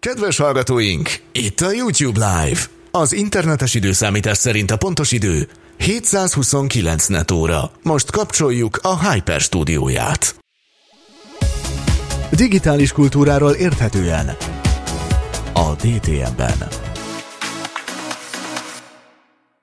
Kedves hallgatóink, itt a YouTube Live. Az internetes időszámítás szerint a pontos idő 729 net óra. Most kapcsoljuk a Hyper stúdióját. Digitális kultúráról érthetően a DTM-ben.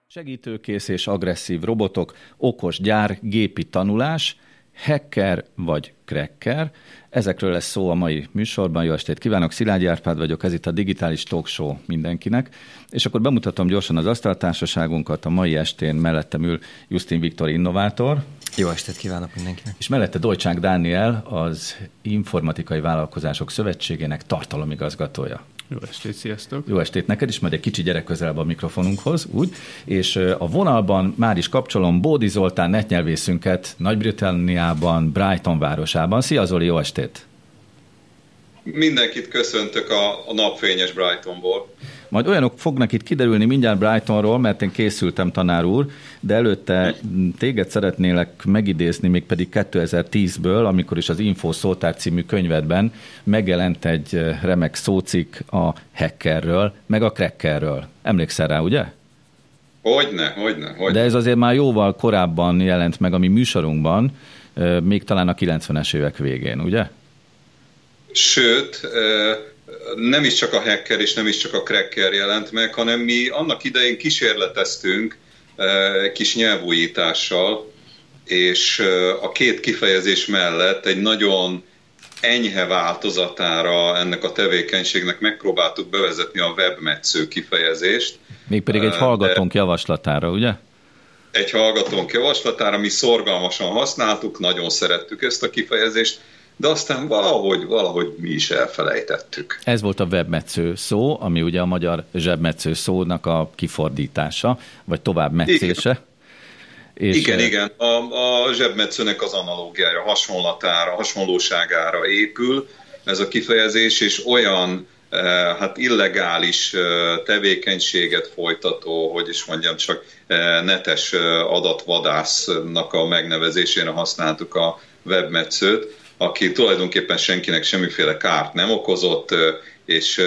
Segítőkész és agresszív robotok, okos gyár, gépi tanulás, hacker vagy cracker. Ezekről lesz szó a mai műsorban. Jó estét kívánok, Szilágyi Árpád vagyok, ez itt a Digitális Talk Show mindenkinek. És akkor bemutatom gyorsan az asztaltársaságunkat. A mai estén mellettem ül Justin Viktor innovátor. Jó estét kívánok mindenkinek. És mellette Dolcsák Dániel, az Informatikai Vállalkozások Szövetségének tartalomigazgatója. Jó estét, sziasztok! Jó estét neked is, majd egy kicsi gyerek közelebb a mikrofonunkhoz, úgy. És a vonalban már is kapcsolom Bódi Zoltán netnyelvészünket Nagy-Britanniában, Brighton városában. Szia Zoli, jó estét! Mindenkit köszöntök a, a napfényes Brightonból. Majd olyanok fognak itt kiderülni mindjárt Brightonról, mert én készültem tanár úr, de előtte téged szeretnélek megidézni, mégpedig 2010-ből, amikor is az Info Szótár című könyvedben megjelent egy remek szócik a hackerről, meg a crackerről. Emlékszel rá, ugye? Hogyne, hogyne, hogyne. De ez azért már jóval korábban jelent meg a mi műsorunkban, még talán a 90-es évek végén, ugye? Sőt, nem is csak a hacker és nem is csak a cracker jelent meg, hanem mi annak idején kísérleteztünk kis nyelvújítással, és a két kifejezés mellett egy nagyon enyhe változatára ennek a tevékenységnek megpróbáltuk bevezetni a webmetsző kifejezést. Mégpedig egy hallgatónk De javaslatára, ugye? Egy hallgatónk javaslatára, mi szorgalmasan használtuk, nagyon szerettük ezt a kifejezést, de aztán valahogy, valahogy mi is elfelejtettük. Ez volt a webmetsző szó, ami ugye a magyar zsebmetsző szónak a kifordítása, vagy tovább metszése. Igen. És igen, igen. A, a zsebmetszőnek az analógiára, hasonlatára, hasonlóságára épül ez a kifejezés, és olyan hát illegális tevékenységet folytató, hogy is mondjam, csak netes adatvadásznak a megnevezésére használtuk a webmetszőt, aki tulajdonképpen senkinek semmiféle kárt nem okozott, és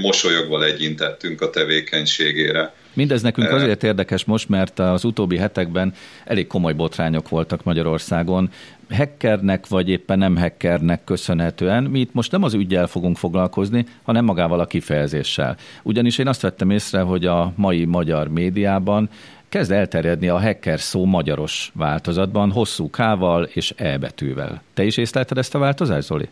mosolyogva legyintettünk a tevékenységére. Mindez nekünk azért érdekes most, mert az utóbbi hetekben elég komoly botrányok voltak Magyarországon. Hackernek vagy éppen nem hackernek köszönhetően mi itt most nem az ügyel fogunk foglalkozni, hanem magával a kifejezéssel. Ugyanis én azt vettem észre, hogy a mai magyar médiában kezd elterjedni a hacker szó magyaros változatban, hosszú kával és e betűvel. Te is észlelted ezt a változást, Zoli?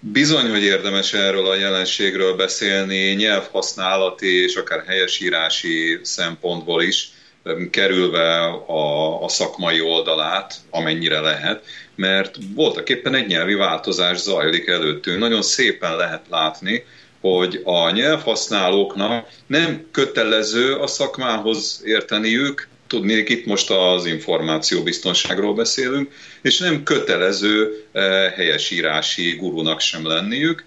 Bizony, hogy érdemes erről a jelenségről beszélni, nyelvhasználati és akár helyesírási szempontból is, kerülve a, a szakmai oldalát, amennyire lehet, mert voltak éppen egy nyelvi változás zajlik előttünk. Nagyon szépen lehet látni, hogy a nyelvhasználóknak nem kötelező a szakmához érteniük, tudni, itt most az információbiztonságról beszélünk, és nem kötelező eh, helyesírási gurunak sem lenniük,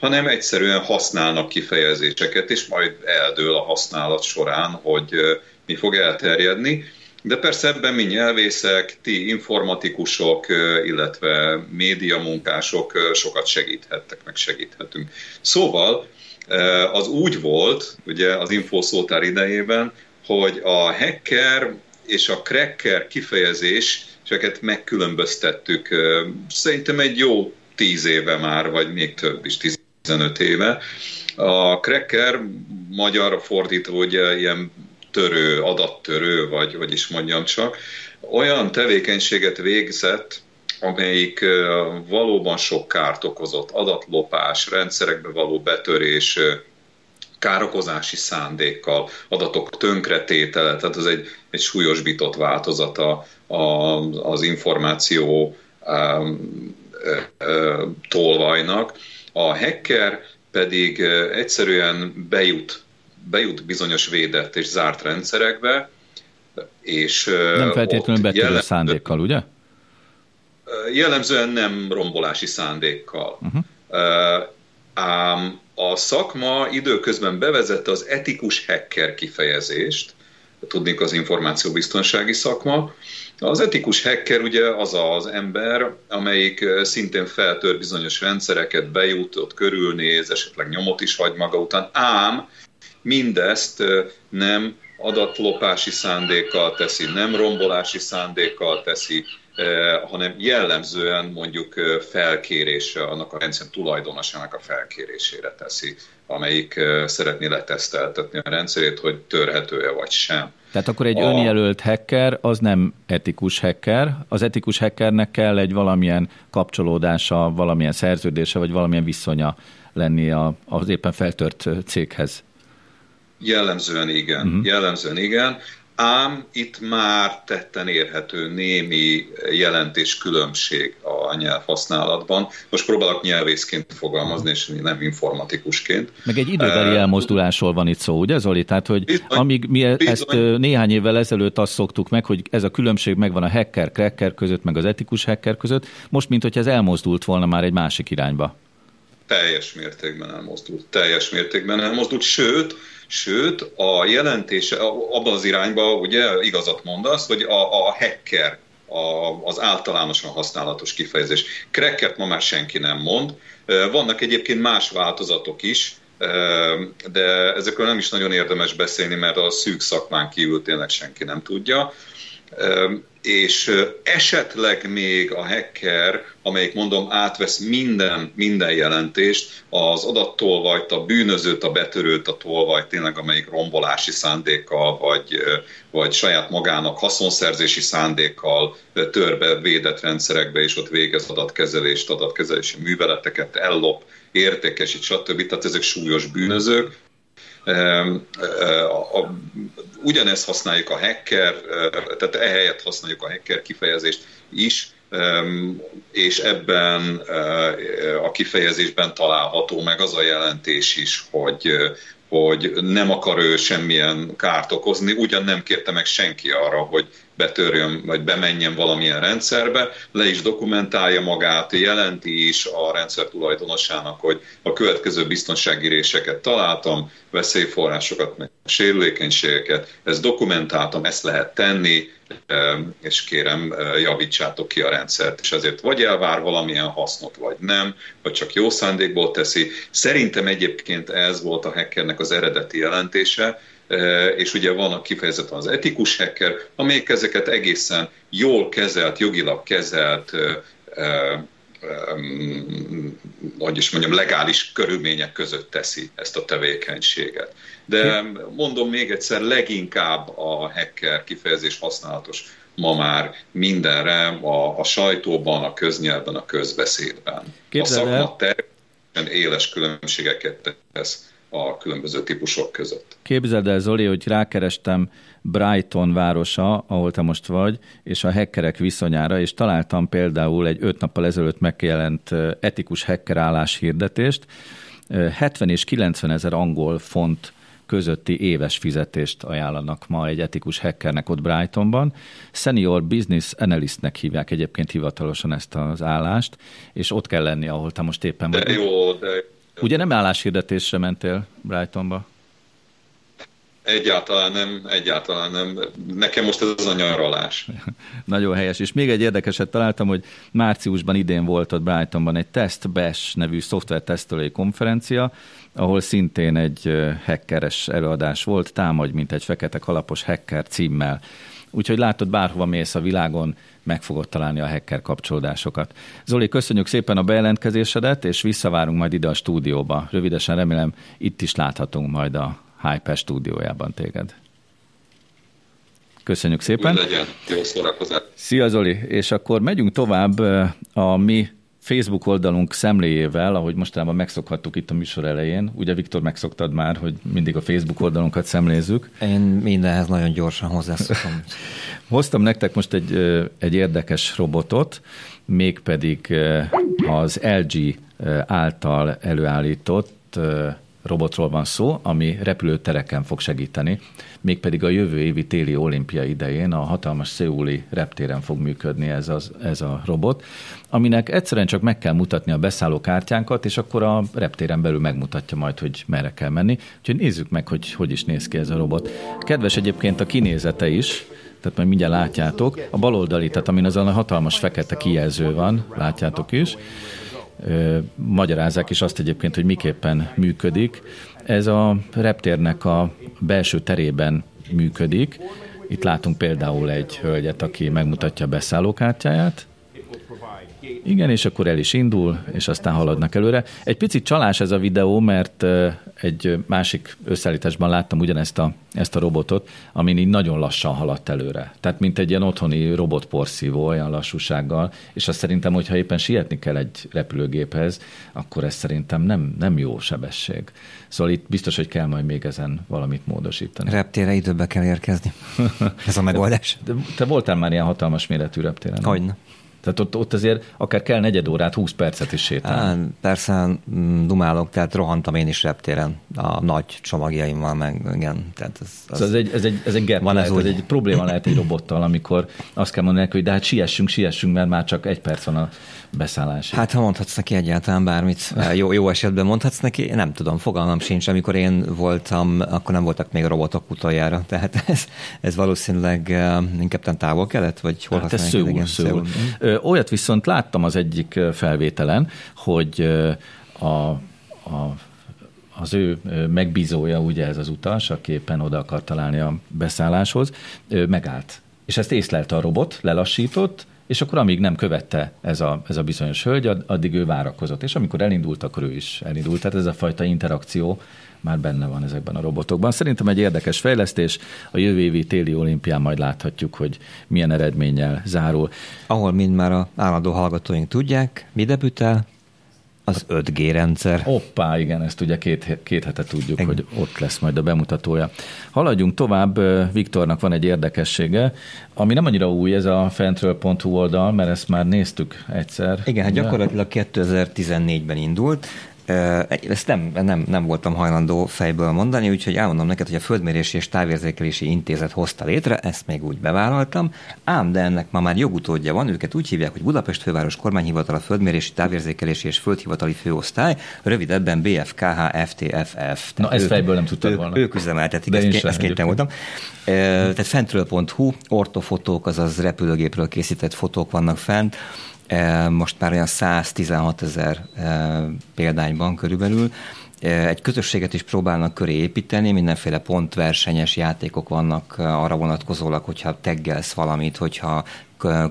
hanem egyszerűen használnak kifejezéseket, és majd eldől a használat során, hogy eh, mi fog elterjedni. De persze ebben mi nyelvészek, ti informatikusok, illetve médiamunkások sokat segíthettek, meg segíthetünk. Szóval az úgy volt, ugye az infószótár idejében, hogy a hacker és a cracker kifejezés, ezeket megkülönböztettük szerintem egy jó tíz éve már, vagy még több is, 15 éve. A cracker magyar fordítva ugye ilyen törő, adattörő, vagy hogy is mondjam csak, olyan tevékenységet végzett, amelyik valóban sok kárt okozott, adatlopás, rendszerekbe való betörés, károkozási szándékkal, adatok tönkretétele, tehát ez egy, egy súlyosbított változata az információ tolvajnak. A hacker pedig egyszerűen bejut bejut bizonyos védett és zárt rendszerekbe, és Nem feltétlenül betörő jelen... szándékkal, ugye? Jellemzően nem rombolási szándékkal. Uh-huh. Ám a szakma időközben bevezette az etikus hacker kifejezést, tudnék az információbiztonsági szakma. Az etikus hacker ugye az az ember, amelyik szintén feltör bizonyos rendszereket, bejutott, körülnéz, esetleg nyomot is hagy maga után, ám mindezt nem adatlopási szándékkal teszi, nem rombolási szándékkal teszi, hanem jellemzően mondjuk felkérése, annak a rendszer tulajdonosának a felkérésére teszi, amelyik szeretné leteszteltetni a rendszerét, hogy törhető-e vagy sem. Tehát akkor egy a... önjelölt hacker az nem etikus hacker. Az etikus hackernek kell egy valamilyen kapcsolódása, valamilyen szerződése, vagy valamilyen viszonya lenni az éppen feltört céghez. Jellemzően igen, uh-huh. jellemzően igen, ám itt már tetten érhető némi jelentés különbség a nyelvhasználatban. Most próbálok nyelvészként fogalmazni, és nem informatikusként. Meg egy időbeli elmozdulásról van itt szó, ugye Zoli? Tehát, hogy bizony, amíg mi bizony. ezt néhány évvel ezelőtt azt szoktuk meg, hogy ez a különbség megvan a hacker, cracker között, meg az etikus hacker között, most, mint hogy ez elmozdult volna már egy másik irányba. Teljes mértékben elmozdult. Teljes mértékben elmozdult, sőt, Sőt, a jelentése abban az irányba, ugye igazat mondasz, hogy a, a hacker a, az általánosan használatos kifejezés. Cracket ma már senki nem mond. Vannak egyébként más változatok is, de ezekről nem is nagyon érdemes beszélni, mert a szűk szakmán kívül tényleg senki nem tudja és esetleg még a hacker, amelyik mondom átvesz minden, minden jelentést, az adattolvajt, a bűnözőt, a betörőt, a tolvajt, tényleg amelyik rombolási szándékkal, vagy, vagy saját magának haszonszerzési szándékkal tör be védett rendszerekbe, és ott végez adatkezelést, adatkezelési műveleteket, ellop, értékesít, stb. Tehát ezek súlyos bűnözők, ugyanezt használjuk a hacker, tehát ehelyett használjuk a hacker kifejezést is, és ebben a kifejezésben található meg az a jelentés is, hogy, hogy nem akar ő semmilyen kárt okozni, ugyan nem kérte meg senki arra, hogy betörjön, vagy bemenjen valamilyen rendszerbe, le is dokumentálja magát, jelenti is a rendszer tulajdonosának, hogy a következő biztonsági réseket találtam, veszélyforrásokat, sérülékenységeket, ezt dokumentáltam, ezt lehet tenni, és kérem, javítsátok ki a rendszert, és ezért vagy elvár valamilyen hasznot, vagy nem, vagy csak jó szándékból teszi. Szerintem egyébként ez volt a hackernek az eredeti jelentése, és ugye van a kifejezetten az etikus hacker, amelyik ezeket egészen jól kezelt, jogilag kezelt, hogy is mondjam, legális körülmények között teszi ezt a tevékenységet. De mondom még egyszer, leginkább a hacker kifejezés használatos ma már mindenre, a, a sajtóban, a köznyelven, a közbeszédben. Képzeld a szakma természetesen éles különbségeket tesz a különböző típusok között. Képzeld el, Zoli, hogy rákerestem Brighton városa, ahol te most vagy, és a hackerek viszonyára, és találtam például egy öt nappal ezelőtt megjelent etikus hacker állás hirdetést. 70 és 90 ezer angol font közötti éves fizetést ajánlanak ma egy etikus hackernek ott Brightonban. Senior Business Analystnek hívják egyébként hivatalosan ezt az állást, és ott kell lenni, ahol te most éppen vagy. De jó, de Ugye nem álláshirdetésre mentél Brightonba? Egyáltalán nem, egyáltalán nem. Nekem most ez a nyaralás. Nagyon helyes. És még egy érdekeset találtam, hogy márciusban idén volt ott Brightonban egy Test Bash nevű szoftvertesztelői konferencia, ahol szintén egy hackeres előadás volt, támadj, mint egy fekete kalapos hacker címmel. Úgyhogy látod, bárhova mész a világon, meg fogod találni a hacker kapcsolódásokat. Zoli, köszönjük szépen a bejelentkezésedet, és visszavárunk majd ide a stúdióba. Rövidesen remélem itt is láthatunk majd a Hyper stúdiójában téged. Köszönjük szépen. Legyen, jó szórakozás. Szia Zoli, és akkor megyünk tovább a mi Facebook oldalunk szemléjével, ahogy mostanában megszokhattuk itt a műsor elején. Ugye Viktor megszoktad már, hogy mindig a Facebook oldalunkat szemlézzük. Én mindenhez nagyon gyorsan hozzászokom. Hoztam nektek most egy, egy érdekes robotot, mégpedig az LG által előállított robotról van szó, ami repülőtereken fog segíteni, mégpedig a jövő évi téli olimpia idején a hatalmas szőúli reptéren fog működni ez, az, ez a robot, aminek egyszerűen csak meg kell mutatni a beszállókártyánkat, és akkor a reptéren belül megmutatja majd, hogy merre kell menni. Úgyhogy nézzük meg, hogy hogy is néz ki ez a robot. Kedves egyébként a kinézete is, tehát majd mindjárt látjátok. A baloldali, tehát amin azon a hatalmas fekete kijelző van, látjátok is, magyarázzák is azt egyébként, hogy miképpen működik. Ez a reptérnek a belső terében működik. Itt látunk például egy hölgyet, aki megmutatja a beszállókártyáját, igen, és akkor el is indul, és aztán haladnak előre. Egy picit csalás ez a videó, mert egy másik összeállításban láttam ugyanezt a, ezt a robotot, amin így nagyon lassan haladt előre. Tehát mint egy ilyen otthoni robotporszívó olyan lassúsággal, és azt szerintem, hogyha éppen sietni kell egy repülőgéphez, akkor ez szerintem nem, nem jó sebesség. Szóval itt biztos, hogy kell majd még ezen valamit módosítani. Reptére időbe kell érkezni. Ez a megoldás. De te voltál már ilyen hatalmas méretű reptéren? Hogyne. Tehát ott, ott azért akár kell negyed órát, 20 percet is sétálni. Á, persze dumálok, tehát rohantam én is reptéren a nagy csomagjaimmal, meg igen. Tehát ez, az, szóval ez egy, ez egy, ez egy gap van lehet, ez, ez egy probléma lehet egy robottal, amikor azt kell mondani hogy de hát siessünk, siessünk, mert már csak egy perc van a beszállás. Hát ha mondhatsz neki egyáltalán bármit, jó, jó esetben mondhatsz neki, nem tudom, fogalmam sincs. Amikor én voltam, akkor nem voltak még robotok utoljára, tehát ez, ez valószínűleg inkább távol kelet, vagy hol hát ez szőul, szőul. Olyat viszont láttam az egyik felvételen, hogy a, a az ő megbízója, ugye ez az utas, aki éppen oda akar találni a beszálláshoz, megállt. És ezt észlelte a robot, lelassított, és akkor amíg nem követte ez a, ez a bizonyos hölgy, addig ő várakozott. És amikor elindult, akkor ő is elindult. Tehát ez a fajta interakció már benne van ezekben a robotokban. Szerintem egy érdekes fejlesztés. A jövő évi téli olimpián majd láthatjuk, hogy milyen eredménnyel zárul. Ahol mind már a állandó hallgatóink tudják, mi debütál, az 5G rendszer. Hoppá, igen, ezt ugye két, két hete tudjuk, igen. hogy ott lesz majd a bemutatója. Haladjunk tovább, Viktornak van egy érdekessége, ami nem annyira új, ez a fentről.hu oldal, mert ezt már néztük egyszer. Igen, hát gyakorlatilag 2014-ben indult, ezt nem, nem, nem voltam hajlandó fejből mondani, úgyhogy elmondom neked, hogy a Földmérési és Távérzékelési Intézet hozta létre, ezt még úgy bevállaltam, ám de ennek ma már jogutódja van, őket úgy hívják, hogy Budapest Főváros Kormányhivatal a Földmérési, Távérzékelési és Földhivatali Főosztály, rövidebben BFKH FTFF. Na, ezt fejből nem tudtam volna. Ők üzemeltetik, de ezt, ezt kénytelen voltam. Tehát fentről.hu, ortofotók, azaz repülőgépről készített fotók vannak fent, most már olyan 116 ezer példányban körülbelül. Egy közösséget is próbálnak köré építeni, mindenféle pontversenyes játékok vannak arra vonatkozólag, hogyha teggelsz valamit, hogyha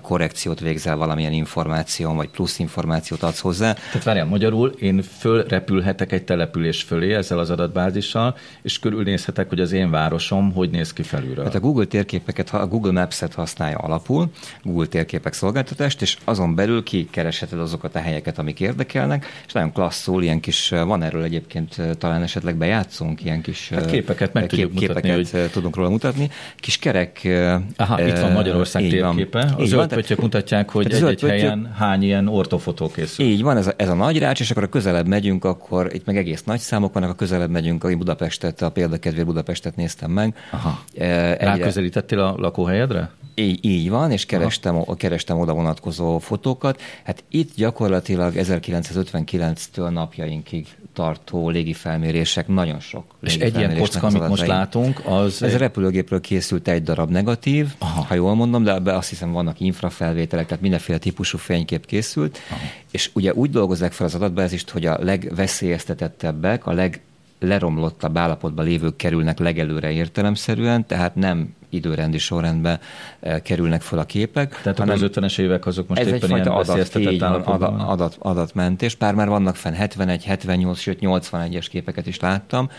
korrekciót végzel valamilyen információn, vagy plusz információt adsz hozzá. Tehát várjál, magyarul én fölrepülhetek egy település fölé ezzel az adatbázissal, és körülnézhetek, hogy az én városom hogy néz ki felülről. Hát a Google térképeket, a Google Maps-et használja alapul, Google térképek szolgáltatást, és azon belül kikeresheted azokat a helyeket, amik érdekelnek, és nagyon klasszul, ilyen kis, van erről egyébként talán esetleg bejátszunk, ilyen kis hát képeket meg kép, tudjuk képeket mutatni, hogy... tudunk róla mutatni. Kis kerek. Aha, itt van Magyarország térképe. Van. A így zöld pöttyök mutatják, hogy egy-egy helyen hány ilyen ortofotó készül. Így van, ez a, ez a nagy rács, és akkor a közelebb megyünk, akkor itt meg egész nagy számok vannak, a közelebb megyünk, a Budapestet, a példakedvér Budapestet néztem meg. Aha. E, Ráközelítettél a lakóhelyedre? Így, így van, és kerestem, kerestem oda vonatkozó fotókat. Hát itt gyakorlatilag 1959-től napjainkig tartó légifelmérések, nagyon sok És egy ilyen kocka, amit most látunk, az... Ez a repülőgépről készült egy darab negatív, Aha. ha jól mondom, de ebbe azt hiszem vannak infrafelvételek, tehát mindenféle típusú fénykép készült, Aha. és ugye úgy dolgozzák fel az adatbázist, hogy a legveszélyeztetettebbek, a leg leromlottabb állapotban lévők kerülnek legelőre értelemszerűen, tehát nem időrendi sorrendben eh, kerülnek fel a képek. Tehát hanem az 50-es évek azok most ez éppen ilyen adat, így, adat, adat, adatmentés. Pár már vannak fenn 71, 78, sőt 81-es képeket is láttam.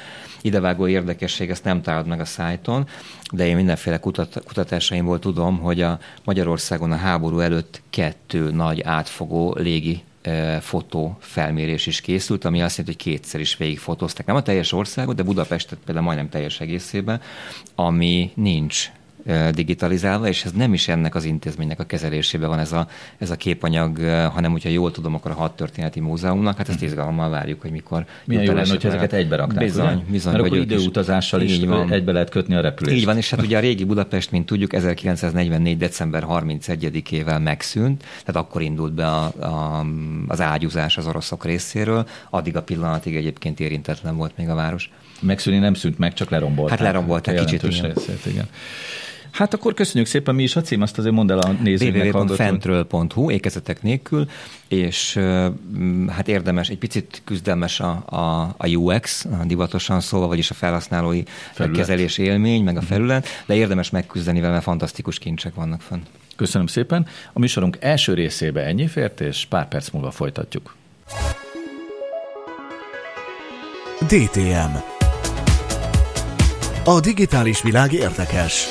Idevágó érdekesség, ezt nem találod meg a szájton, de én mindenféle kutat, kutatásaimból tudom, hogy a Magyarországon a háború előtt kettő nagy átfogó légi fotó felmérés is készült, ami azt jelenti, hogy kétszer is végigfotózták. Nem a teljes országot, de Budapestet például majdnem teljes egészében, ami nincs digitalizálva, és ez nem is ennek az intézménynek a kezelésében van ez a, ez a képanyag, hanem hogyha jól tudom, akkor a hat történeti múzeumnak, hát ezt hm. izgalommal várjuk, hogy mikor. Milyen jó lenne, hogyha ezeket egybe raknák, Bizony, ugye? bizony. Mert akkor időutazással is, is van. egybe lehet kötni a repülést. Így van, és hát ugye a régi Budapest, mint tudjuk, 1944. december 31-ével megszűnt, tehát akkor indult be a, a, az ágyúzás az oroszok részéről, addig a pillanatig egyébként érintetlen volt még a város. Megszűni nem szűnt meg, csak lerombolták. Hát lerombolták kicsit. Igen. Részét, igen. Hát akkor köszönjük szépen, mi is a cím, azt azért mondd el a nézőknek. www.fentről.hu, ékezetek nélkül, és hát érdemes, egy picit küzdelmes a, a, a UX, a divatosan szólva, vagyis a felhasználói felület. kezelés élmény, meg a felület, de érdemes megküzdeni vele, mert fantasztikus kincsek vannak fönn. Köszönöm szépen. A műsorunk első részébe ennyi fért, és pár perc múlva folytatjuk. DTM A digitális világ érdekes.